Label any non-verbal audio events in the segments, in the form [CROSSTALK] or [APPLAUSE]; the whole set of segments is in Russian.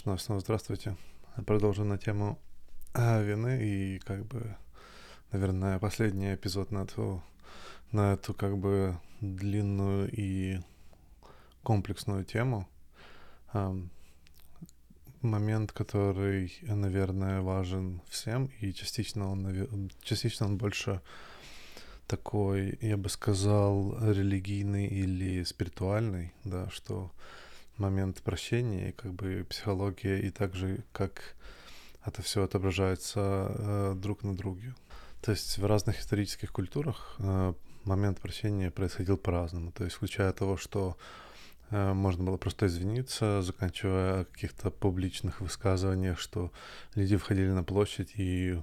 что снова здравствуйте. Продолжим на тему а, вины и как бы, наверное, последний эпизод на эту, на эту как бы длинную и комплексную тему. А, момент, который, наверное, важен всем, и частично он, частично он больше такой, я бы сказал, религийный или спиритуальный, да, что момент прощения и как бы психология, и также как это все отображается э, друг на друге. То есть в разных исторических культурах э, момент прощения происходил по-разному. То есть включая того, что э, можно было просто извиниться, заканчивая каких-то публичных высказываниях, что люди входили на площадь и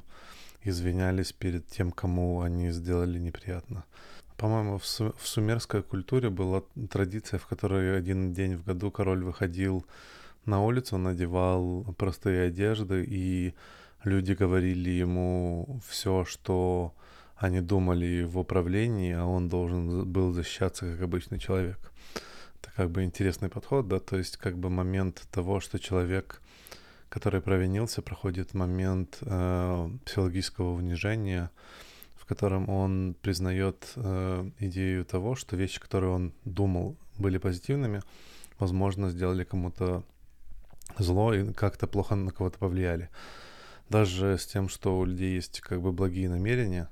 извинялись перед тем, кому они сделали неприятно. По-моему, в, су- в сумерской культуре была традиция, в которой один день в году король выходил на улицу, надевал простые одежды, и люди говорили ему все, что они думали в управлении, а он должен был защищаться как обычный человек. Это как бы интересный подход, да, то есть как бы момент того, что человек, который провинился, проходит момент э, психологического унижения, котором он признает э, идею того, что вещи, которые он думал были позитивными, возможно, сделали кому-то зло и как-то плохо на кого-то повлияли. Даже с тем, что у людей есть как бы благие намерения,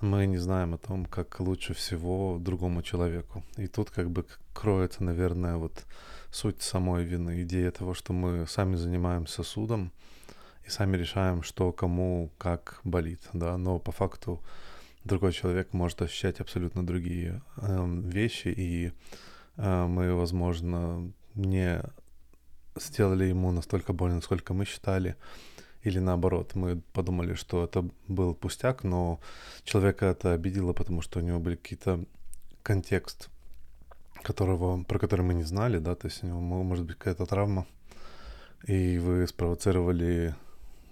мы не знаем о том, как лучше всего другому человеку. И тут как бы кроется, наверное, вот суть самой вины, идея того, что мы сами занимаемся судом и сами решаем, что кому как болит, да, но по факту другой человек может ощущать абсолютно другие э, вещи, и э, мы, возможно, не сделали ему настолько больно, насколько мы считали, или наоборот, мы подумали, что это был пустяк, но человека это обидело, потому что у него был какие-то контекст, которого, про который мы не знали, да, то есть у него может быть какая-то травма, и вы спровоцировали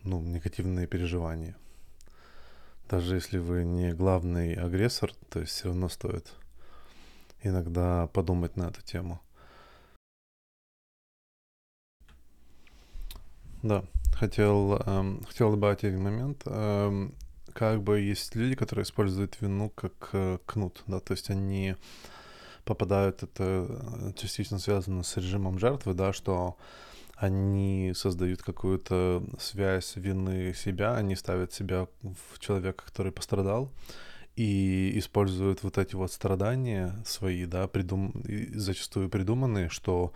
ну, негативные переживания. Даже если вы не главный агрессор, то есть все равно стоит иногда подумать на эту тему. Да, хотел, эм, хотел добавить один момент. Эм, как бы есть люди, которые используют вину как э, кнут, да, то есть они попадают, это э, частично связано с режимом жертвы, да, что они создают какую-то связь вины себя, они ставят себя в человека, который пострадал, и используют вот эти вот страдания свои, да, придум... зачастую придуманные, что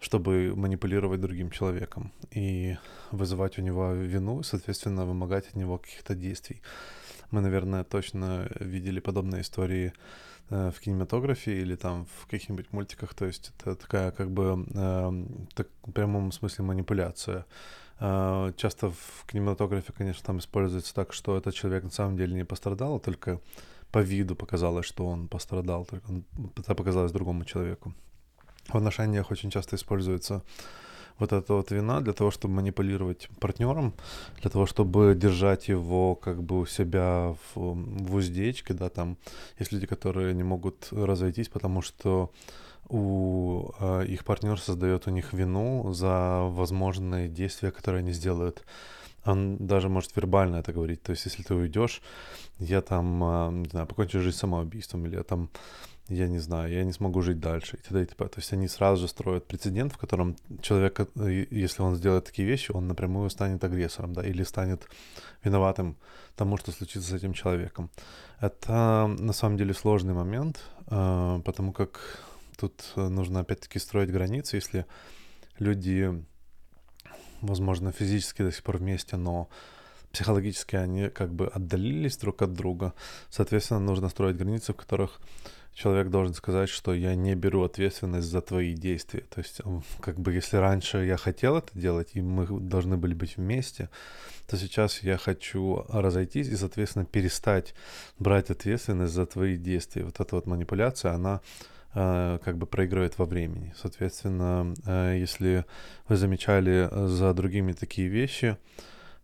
чтобы манипулировать другим человеком и вызывать у него вину, соответственно, вымогать от него каких-то действий. Мы, наверное, точно видели подобные истории в кинематографе или там в каких-нибудь мультиках. То есть это такая как бы э, так, в прямом смысле манипуляция. Э, часто в кинематографе, конечно, там используется так, что этот человек на самом деле не пострадал, а только по виду показалось, что он пострадал, только он, это показалось другому человеку. В отношениях очень часто используется вот эта вот вина для того, чтобы манипулировать партнером, для того, чтобы держать его как бы у себя в, в уздечке, да, там есть люди, которые не могут разойтись, потому что у э, их партнер создает у них вину за возможные действия, которые они сделают. Он даже может вербально это говорить. То есть, если ты уйдешь, я там, э, не знаю, покончу жизнь самоубийством, или я там я не знаю, я не смогу жить дальше. И т.д. и т.п. То есть они сразу же строят прецедент, в котором человек, э, если он сделает такие вещи, он напрямую станет агрессором, да, или станет виноватым тому, что случится с этим человеком. Это на самом деле сложный момент, э, потому как тут нужно опять-таки строить границы, если люди, возможно, физически до сих пор вместе, но психологически они как бы отдалились друг от друга. Соответственно, нужно строить границы, в которых человек должен сказать, что я не беру ответственность за твои действия. То есть, как бы, если раньше я хотел это делать, и мы должны были быть вместе, то сейчас я хочу разойтись и, соответственно, перестать брать ответственность за твои действия. Вот эта вот манипуляция, она э, как бы проигрывает во времени. Соответственно, э, если вы замечали за другими такие вещи,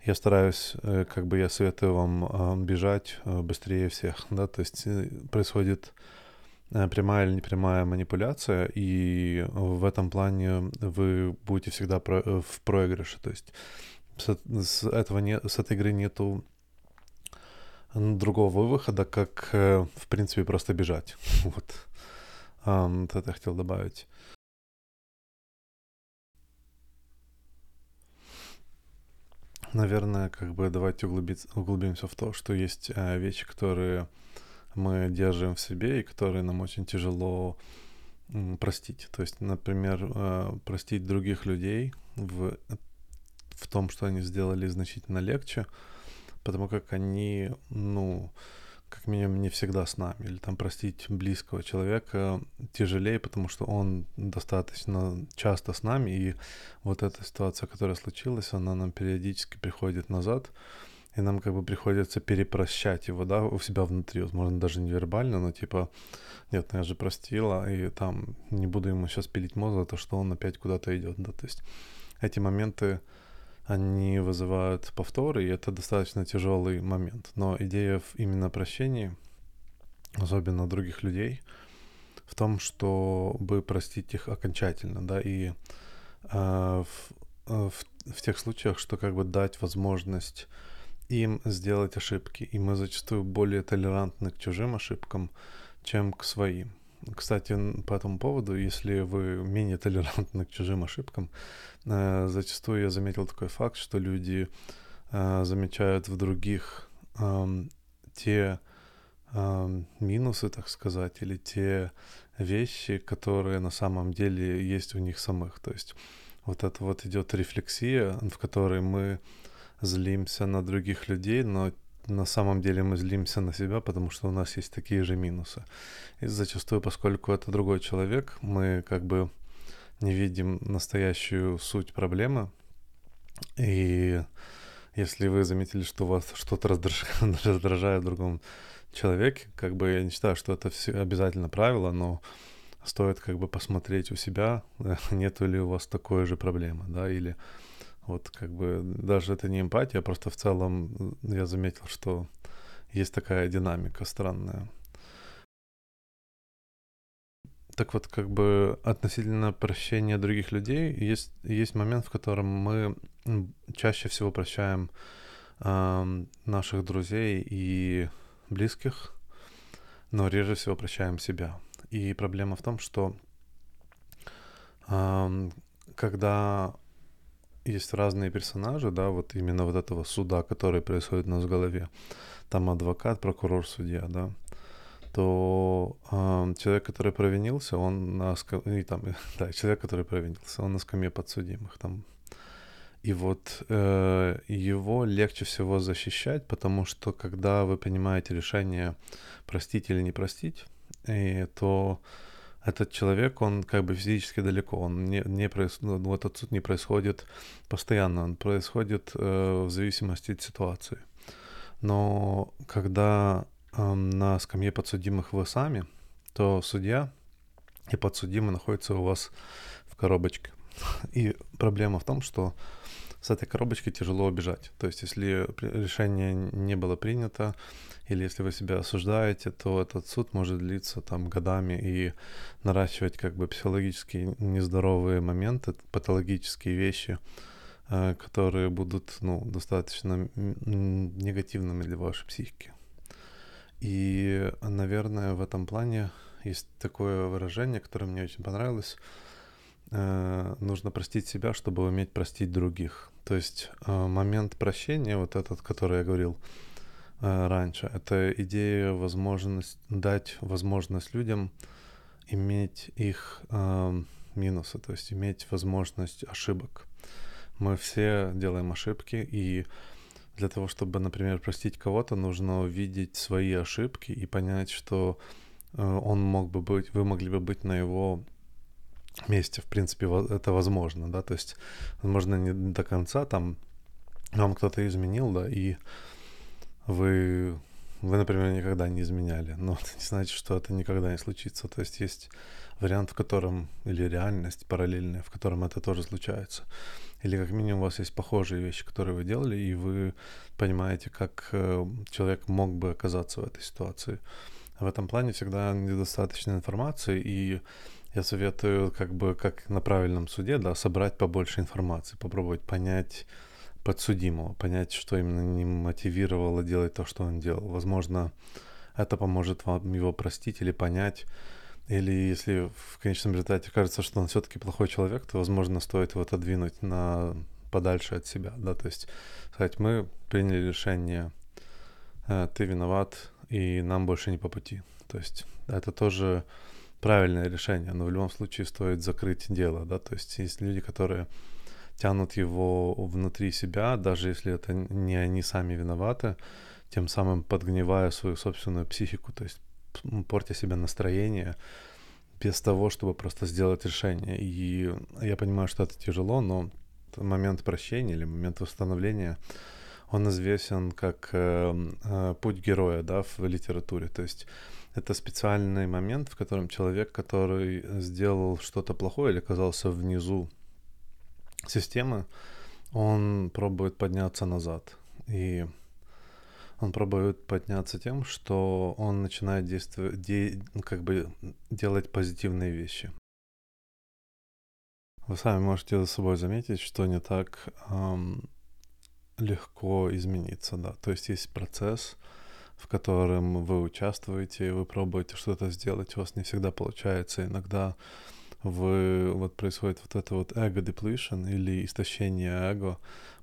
я стараюсь, э, как бы я советую вам бежать быстрее всех, да, то есть происходит э, прямая или непрямая манипуляция, и в этом плане вы будете всегда э, в проигрыше. То есть с, этого не, с этой игры нету другого выхода, как, э, в принципе, просто бежать. [LAUGHS] Вот. Вот это я хотел добавить. Наверное, как бы давайте углубиться, углубимся в то, что есть э, вещи, которые мы держим в себе и которые нам очень тяжело простить. То есть, например, э, простить других людей в, в том, что они сделали значительно легче, потому как они, ну, как минимум не всегда с нами. Или там простить близкого человека тяжелее, потому что он достаточно часто с нами, и вот эта ситуация, которая случилась, она нам периодически приходит назад, и нам как бы приходится перепрощать его, да, у себя внутри, возможно, даже невербально, но типа, нет, ну я же простила, и там не буду ему сейчас пилить мозг за то, что он опять куда-то идет, да, то есть эти моменты, они вызывают повторы, и это достаточно тяжелый момент. Но идея в именно прощении, особенно других людей, в том, чтобы простить их окончательно, да, и э, в, в, в тех случаях, что как бы дать возможность им сделать ошибки. И мы зачастую более толерантны к чужим ошибкам, чем к своим. Кстати, по этому поводу, если вы менее толерантны к чужим ошибкам, э, зачастую я заметил такой факт, что люди э, замечают в других те минусы, так сказать, или те вещи, которые на самом деле есть у них самых. То есть вот это вот идет рефлексия, в которой мы злимся на других людей, но на самом деле мы злимся на себя, потому что у нас есть такие же минусы. И зачастую, поскольку это другой человек, мы как бы не видим настоящую суть проблемы. И если вы заметили, что вас что-то раздражает, [LAUGHS] раздражает в другом человеке, как бы я не считаю, что это все обязательно правило, но стоит как бы посмотреть у себя, [LAUGHS] нету ли у вас такой же проблемы, да, или вот как бы даже это не эмпатия, просто в целом я заметил, что есть такая динамика странная. Так вот, как бы относительно прощения других людей, есть, есть момент, в котором мы чаще всего прощаем э, наших друзей и близких, но реже всего прощаем себя. И проблема в том, что э, когда есть разные персонажи, да, вот именно вот этого суда, который происходит у нас в голове. Там адвокат, прокурор, судья, да то э, человек, который провинился, он на скамье, там, [LAUGHS] да, человек, который провинился, он на скамье подсудимых там. И вот э, его легче всего защищать, потому что когда вы принимаете решение простить или не простить, и, то этот человек, он как бы физически далеко, он не, не проис... ну, вот этот суд не происходит постоянно, он происходит э, в зависимости от ситуации. Но когда э, на скамье подсудимых вы сами, то судья и подсудимый находятся у вас в коробочке. [LAUGHS] И проблема в том, что с этой коробочкой тяжело убежать. То есть, если решение не было принято, или если вы себя осуждаете, то этот суд может длиться там годами и наращивать как бы психологические нездоровые моменты, патологические вещи, э, которые будут ну, достаточно негативными для вашей психики. И, наверное, в этом плане есть такое выражение, которое мне очень понравилось. Э, нужно простить себя, чтобы уметь простить других. То есть э, момент прощения, вот этот, который я говорил, Э, раньше. Это идея возможность дать возможность людям иметь их э, минусы, то есть иметь возможность ошибок. Мы все делаем ошибки, и для того, чтобы, например, простить кого-то, нужно увидеть свои ошибки и понять, что он мог бы быть, вы могли бы быть на его месте. В принципе, это возможно, да, то есть, возможно, не до конца там вам кто-то изменил, да, и вы, вы, например, никогда не изменяли, но [LAUGHS] это не значит, что это никогда не случится. То есть есть вариант, в котором, или реальность параллельная, в котором это тоже случается. Или как минимум у вас есть похожие вещи, которые вы делали, и вы понимаете, как э, человек мог бы оказаться в этой ситуации. В этом плане всегда недостаточно информации, и я советую, как бы, как на правильном суде, да, собрать побольше информации, попробовать понять подсудимого, понять, что именно не мотивировало делать то, что он делал. Возможно, это поможет вам его простить или понять, или если в конечном результате кажется, что он все-таки плохой человек, то, возможно, стоит его отодвинуть на подальше от себя, да, то есть сказать, мы приняли решение, э, ты виноват, и нам больше не по пути. То есть это тоже правильное решение, но в любом случае стоит закрыть дело, да, то есть есть люди, которые тянут его внутри себя, даже если это не они сами виноваты, тем самым подгнивая свою собственную психику, то есть портя себе настроение без того, чтобы просто сделать решение. И я понимаю, что это тяжело, но момент прощения или момент восстановления, он известен как э, э, путь героя, да, в литературе. То есть это специальный момент, в котором человек, который сделал что-то плохое или оказался внизу системы, он пробует подняться назад. И он пробует подняться тем, что он начинает действовать, де, ну, как бы делать позитивные вещи. Вы сами можете за собой заметить, что не так эм, легко измениться, да. То есть есть процесс, в котором вы участвуете, вы пробуете что-то сделать, у вас не всегда получается. Иногда вы, вот происходит вот это вот эго depletion или истощение эго,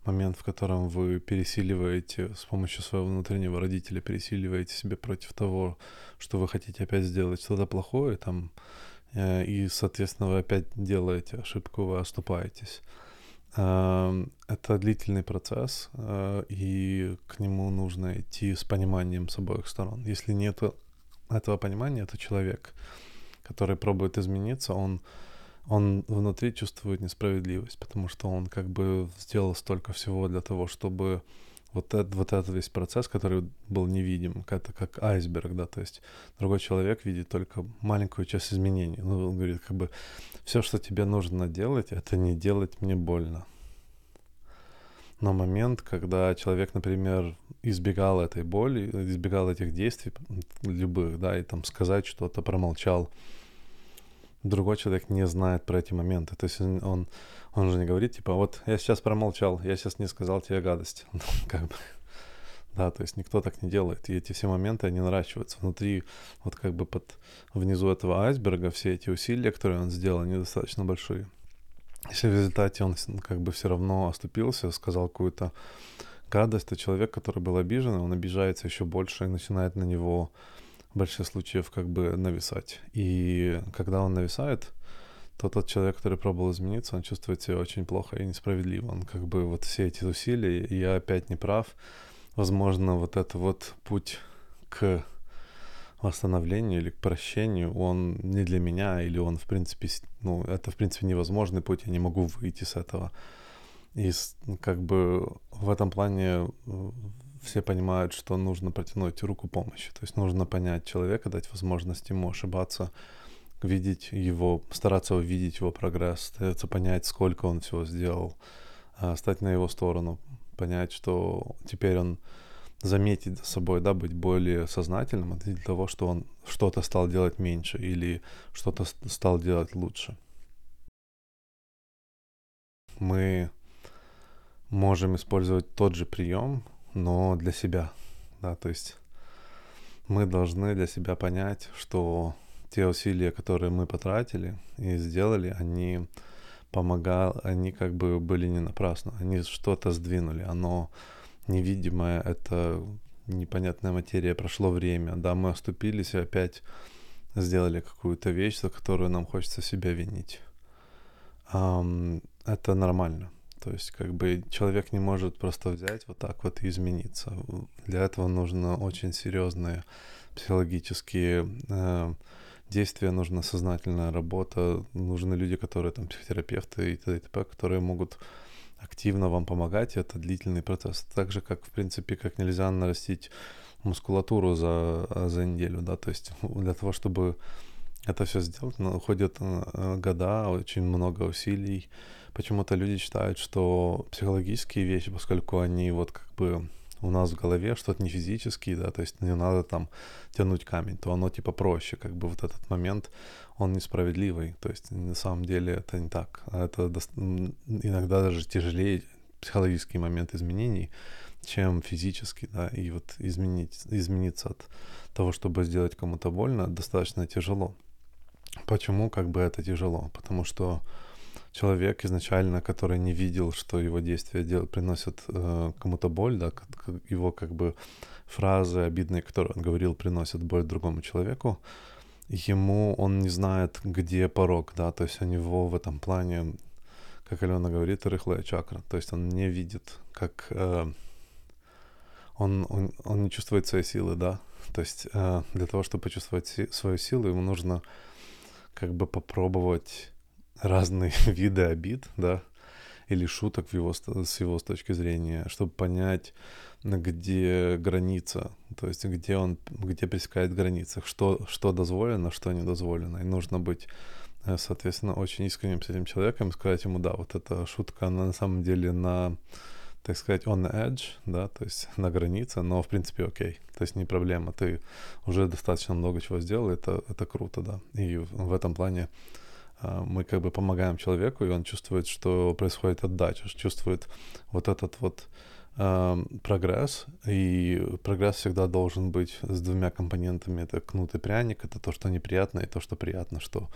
момент, в котором вы пересиливаете с помощью своего внутреннего родителя, пересиливаете себя против того, что вы хотите опять сделать что-то плохое, там, э, и, соответственно, вы опять делаете ошибку, вы оступаетесь. Эм, это длительный процесс, э, и к нему нужно идти с пониманием с обоих сторон. Если нет этого понимания, то человек, который пробует измениться, он, он внутри чувствует несправедливость, потому что он как бы сделал столько всего для того, чтобы вот, это, вот этот весь процесс, который был невидим, это как айсберг, да, то есть другой человек видит только маленькую часть изменений. Ну, он говорит, как бы, все, что тебе нужно делать, это не делать мне больно. Но момент, когда человек, например, избегал этой боли, избегал этих действий любых, да, и там сказать что-то, промолчал, другой человек не знает про эти моменты. То есть он, он же не говорит, типа, вот я сейчас промолчал, я сейчас не сказал тебе гадость. [LAUGHS] Ну, как бы, да, то есть никто так не делает. И эти все моменты, они наращиваются. Внутри, вот как бы под внизу этого айсберга все эти усилия, которые он сделал, они достаточно большие. Если в результате он как бы все равно оступился, сказал какую-то гадость, то человек, который был обижен, он обижается еще больше и начинает на него в большинстве случаев как бы нависать. И когда он нависает, то тот человек, который пробовал измениться, он чувствует себя очень плохо и несправедливо. Он как бы вот все эти усилия, и я опять не прав. Возможно, вот это вот путь к восстановлению или к прощению, он не для меня, или он, в принципе, ну, это, в принципе, невозможный путь, я не могу выйти с этого. И как бы в этом плане э, все понимают, что нужно протянуть руку помощи. То есть нужно понять человека, дать возможность ему ошибаться, видеть его, стараться увидеть его прогресс, стараться понять, сколько он всего сделал, а, стать на его сторону, понять, что теперь он заметить за собой, да, быть более сознательным, для того, что он что-то стал делать меньше или что-то стал делать лучше. Мы можем использовать тот же прием, но для себя, да, то есть мы должны для себя понять, что те усилия, которые мы потратили и сделали, они помогали, они как бы были не напрасно, они что-то сдвинули, оно невидимая, это непонятная материя, прошло время, да, мы оступились и опять сделали какую-то вещь, за которую нам хочется себя винить. Um, это нормально. То есть, как бы человек не может просто взять вот так вот и измениться. Для этого нужно очень серьезные психологические э, действия, нужна сознательная работа, нужны люди, которые там психотерапевты и т.д. и т.п., которые могут активно вам помогать, это длительный процесс. Так же, как, в принципе, как нельзя нарастить мускулатуру за, за неделю, да, то есть [LAUGHS] для того, чтобы это все сделать, ну, уходят э, года, очень много усилий. Почему-то люди считают, что психологические вещи, поскольку они вот как бы у нас в голове что-то не физический, да, то есть не надо там тянуть камень, то оно типа проще, как бы вот этот момент, он несправедливый, то есть на самом деле это не так, это иногда даже тяжелее психологический момент изменений, чем физически, да, и вот изменить, измениться от того, чтобы сделать кому-то больно, достаточно тяжело. Почему как бы это тяжело? Потому что человек изначально, который не видел, что его действия дел, приносят э, кому-то боль, да, его как бы фразы обидные, которые он говорил, приносят боль другому человеку, ему он не знает, где порог, да, то есть у него в этом плане, как Алена говорит, рыхлая чакра, то есть он не видит, как э, он, он, он не чувствует своей силы, да, то есть э, для того, чтобы почувствовать си- свою силу, ему нужно как бы попробовать разные [LAUGHS] виды обид, да, или шуток в его, с его точки зрения, чтобы понять, где граница, то есть где он, где пересекает границы, что, что дозволено, что не дозволено. И нужно быть, э, соответственно, очень искренним с этим человеком сказать ему, да, вот эта шутка, она на самом деле на, так сказать, on edge, да, то есть на границе, но в принципе окей, то есть не проблема, ты уже достаточно много чего сделал, это, это круто, да, и в этом плане мы как бы помогаем человеку, и он чувствует, что происходит отдача, чувствует вот этот вот э, прогресс, и прогресс всегда должен быть с двумя компонентами. Это кнут и пряник, это то, что неприятно, и то, что приятно, что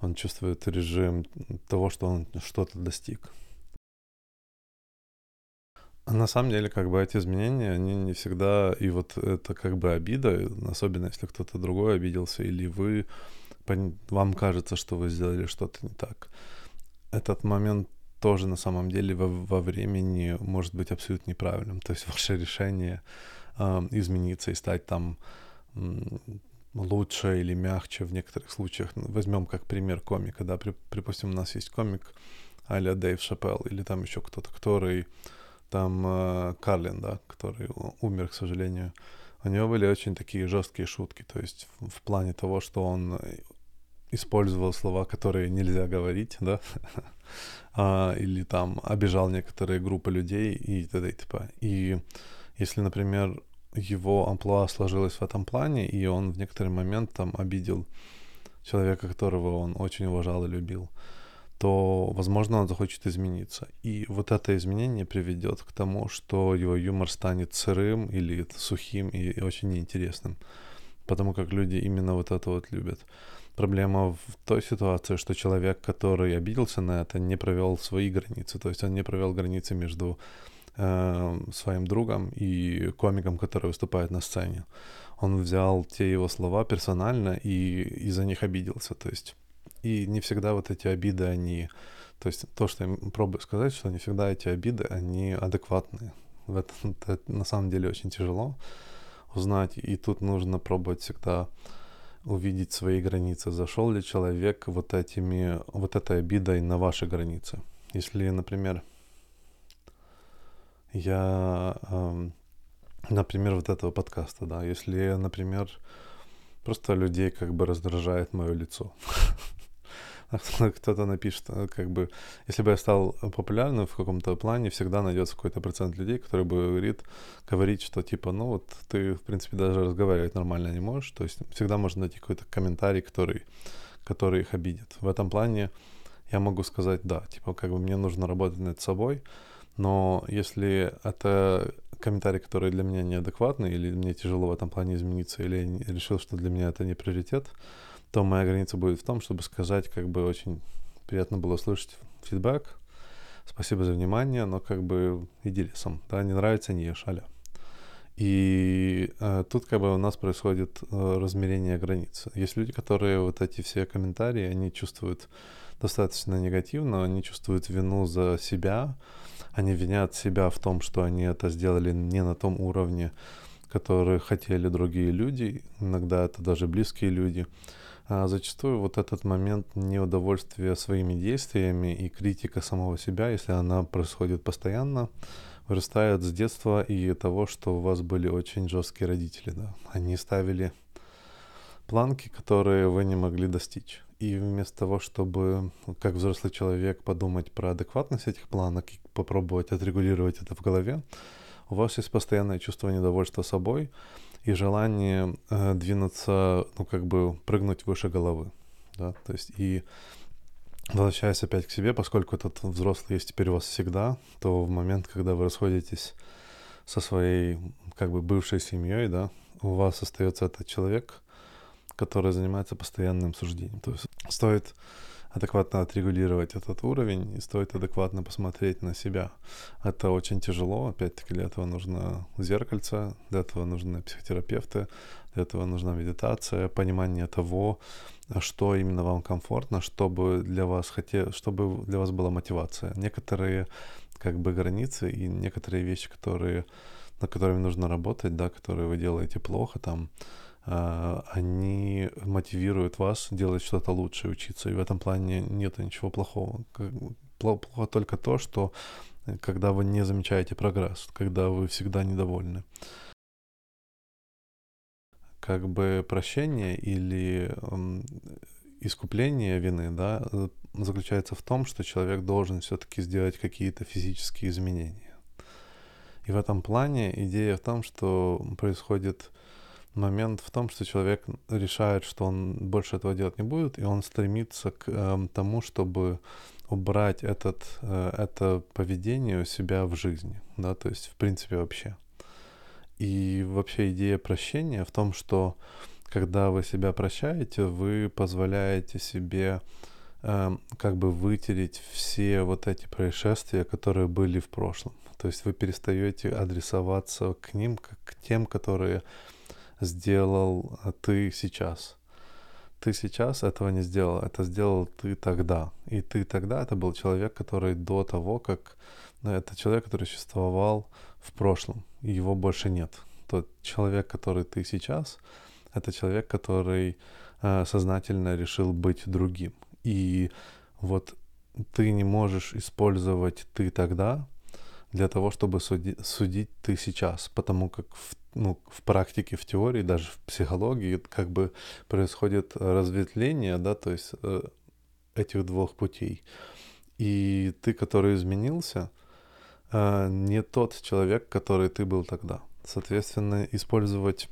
он чувствует режим того, что он что-то достиг. А на самом деле, как бы эти изменения, они не всегда, и вот это как бы обида, особенно если кто-то другой обиделся, или вы вам кажется, что вы сделали что-то не так. Этот момент тоже на самом деле во, во времени может быть абсолютно неправильным. То есть ваше решение э, измениться и стать там лучше или мягче в некоторых случаях. Возьмем как пример комика, да, при, припустим, у нас есть комик а-ля Дэйв Шапелл или там еще кто-то, который там э, Карлин, да, который умер, к сожалению. У него были очень такие жесткие шутки, то есть в плане того, что он использовал слова, которые нельзя говорить, да, [LAUGHS] а, или там обижал некоторые группы людей и т.д. и т.п. И если, например, его амплуа сложилось в этом плане, и он в некоторый момент там обидел человека, которого он очень уважал и любил, то, возможно, он захочет измениться. И вот это изменение приведет к тому, что его юмор станет сырым или сухим и очень неинтересным. Потому как люди именно вот это вот любят. Проблема в той ситуации, что человек, который обиделся на это, не провел свои границы. То есть он не провел границы между э, своим другом и комиком, который выступает на сцене. Он взял те его слова персонально и из-за них обиделся. То есть и не всегда вот эти обиды, они... То есть то, что я пробую сказать, что не всегда эти обиды, они адекватные. В это на самом деле очень тяжело узнать, и тут нужно пробовать всегда увидеть свои границы. Зашел ли человек вот этими, вот этой обидой на ваши границы? Если, например, я, э, например, вот этого подкаста, да, если, например, просто людей как бы раздражает мое лицо, [LAUGHS] [LAUGHS] кто-то напишет, э, как бы, если бы я стал популярным в каком-то плане, всегда найдется какой-то процент людей, который бы говорит, говорит, что типа, ну вот ты, в принципе, даже разговаривать нормально не можешь, то есть всегда можно найти какой-то комментарий, который, который их обидит. В этом плане я могу сказать, да, типа, как бы мне нужно работать над собой, но если это комментарий, который для меня неадекватный, или мне тяжело в этом плане измениться, или я решил, что для меня это не приоритет, то моя граница будет в том, чтобы сказать, как бы очень приятно было слышать фидбэк, спасибо за внимание, но как бы иди лесом, да, не нравится, не ешь, аля. И э, тут как бы у нас происходит э, размерение границ. Есть люди, которые вот эти все комментарии, они чувствуют достаточно негативно, они чувствуют вину за себя, они винят себя в том, что они это сделали не на том уровне, который хотели другие люди, иногда это даже близкие люди а зачастую вот этот момент неудовольствия своими действиями и критика самого себя, если она происходит постоянно, вырастает с детства и того, что у вас были очень жесткие родители, да. Они ставили планки, которые вы не могли достичь. И вместо того, чтобы, как взрослый человек, подумать про адекватность этих планок и попробовать отрегулировать это в голове, у вас есть постоянное чувство недовольства собой и желание э, двинуться, ну, как бы прыгнуть выше головы, да, то есть и возвращаясь опять к себе, поскольку этот взрослый есть теперь у вас всегда, то в момент, когда вы расходитесь со своей, как бы, бывшей семьей, да, у вас остается этот человек, который занимается постоянным суждением. То есть стоит адекватно отрегулировать этот уровень и стоит адекватно посмотреть на себя. Это очень тяжело, опять-таки для этого нужно зеркальце, для этого нужны психотерапевты, для этого нужна медитация, понимание того, что именно вам комфортно, чтобы для вас хотел, чтобы для вас была мотивация. Некоторые как бы границы и некоторые вещи, которые, над которыми нужно работать, да, которые вы делаете плохо, там, они мотивируют вас делать что-то лучше, учиться. И в этом плане нет ничего плохого. Плохо только то, что э, когда вы не замечаете прогресс, когда вы всегда недовольны. Как бы прощение или искупление вины, да, э, заключается в том, что человек должен все-таки сделать какие-то физические изменения. И в этом плане идея в том, что происходит момент в том, что человек решает, что он больше этого делать не будет, и он стремится к э, тому, чтобы убрать этот, э, это поведение у себя в жизни, да, то есть в принципе вообще. И вообще идея прощения в том, что когда вы себя прощаете, вы позволяете себе э, как бы вытереть все вот эти происшествия, которые были в прошлом. То есть вы перестаете адресоваться к ним, как к тем, которые сделал а, ты сейчас. Ты сейчас этого не сделал, это сделал ты тогда. И ты тогда это был человек, который до того, как... Ну, это человек, который существовал в прошлом, и его больше нет. Тот человек, который ты сейчас, это человек, который э, сознательно решил быть другим. И вот ты не можешь использовать ты тогда для того, чтобы суди, судить ты сейчас, потому как в ну, в практике, в теории, даже в психологии как бы происходит разветвление, да, то есть э, этих двух путей. И ты, который изменился, э, не тот человек, который ты был тогда. Соответственно, использовать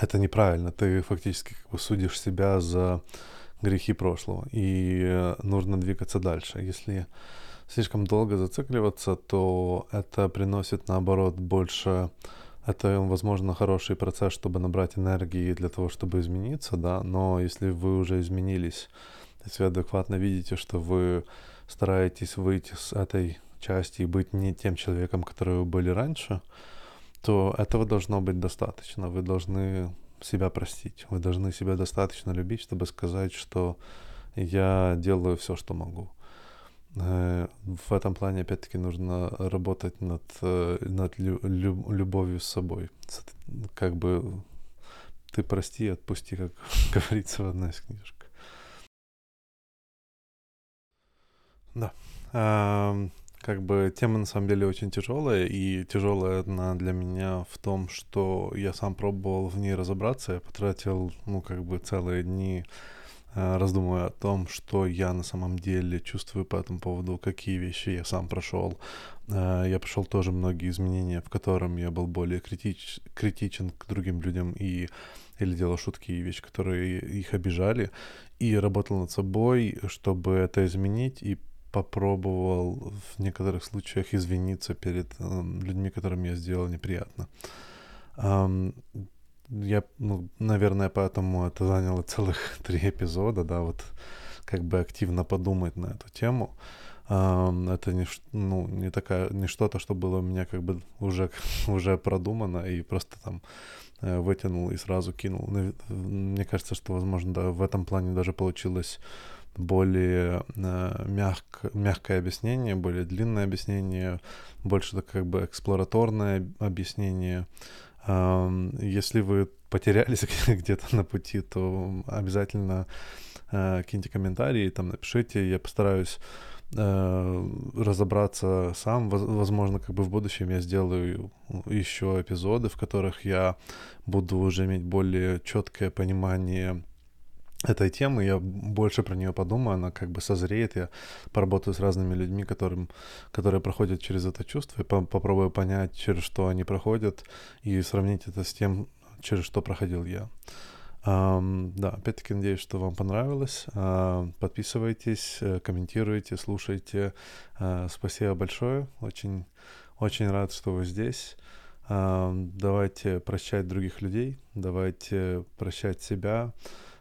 это неправильно. Ты фактически как бы судишь себя за грехи прошлого, и э, нужно двигаться дальше. Если слишком долго зацикливаться, то это приносит, наоборот, больше это, возможно, хороший процесс, чтобы набрать энергии для того, чтобы измениться, да, но если вы уже изменились, если вы адекватно видите, что вы стараетесь выйти с этой части и быть не тем человеком, который вы были раньше, то этого должно быть достаточно. Вы должны себя простить. Вы должны себя достаточно любить, чтобы сказать, что я делаю все, что могу. Э, в этом плане, опять-таки, нужно работать над, э, над любовью с собой. Как бы ты прости, отпусти, как [LAUGHS] говорится в одной из книжек. Да. А, как бы тема на самом деле очень тяжелая, и тяжелая она для меня в том, что я сам пробовал в ней разобраться, я потратил, ну, как бы целые дни раздумываю о том, что я на самом деле чувствую по этому поводу, какие вещи я сам прошел. Э, я прошел тоже многие изменения, в котором я был более критич, критичен к другим людям и или делал шутки и вещи, которые их обижали, и работал над собой, чтобы это изменить, и попробовал в некоторых случаях извиниться перед э, людьми, которым я сделал неприятно. Я, ну, наверное, поэтому это заняло целых [LAUGHS] три эпизода, да, вот как бы активно подумать на эту тему. Это не, ну, не такая, не что-то, что было у меня как бы уже, [LAUGHS] уже продумано и просто там э, вытянул и сразу кинул. Мне кажется, что, возможно, да, в этом плане даже получилось более э, мягко, мягкое объяснение, более длинное объяснение, больше так как бы эксплораторное объяснение. Если вы потерялись [LAUGHS] где-то на пути, то обязательно э, киньте комментарии, там напишите, я постараюсь э, разобраться сам. Возможно, как бы в будущем я сделаю еще эпизоды, в которых я буду уже иметь более четкое понимание этой темы, я больше про нее подумаю, она как бы созреет, я поработаю с разными людьми, которым, которые проходят через это чувство, и по попробую понять, через что они проходят, и сравнить это с тем, через что проходил я. Um, да, опять-таки надеюсь, что вам понравилось. Uh, подписывайтесь, э, комментируйте, слушайте. Uh, спасибо большое. Очень, очень рад, что вы здесь. Uh, давайте прощать других людей, давайте прощать себя.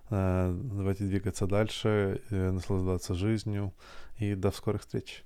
Давайте двигаться дальше, наслаждаться жизнью и до скорых встреч.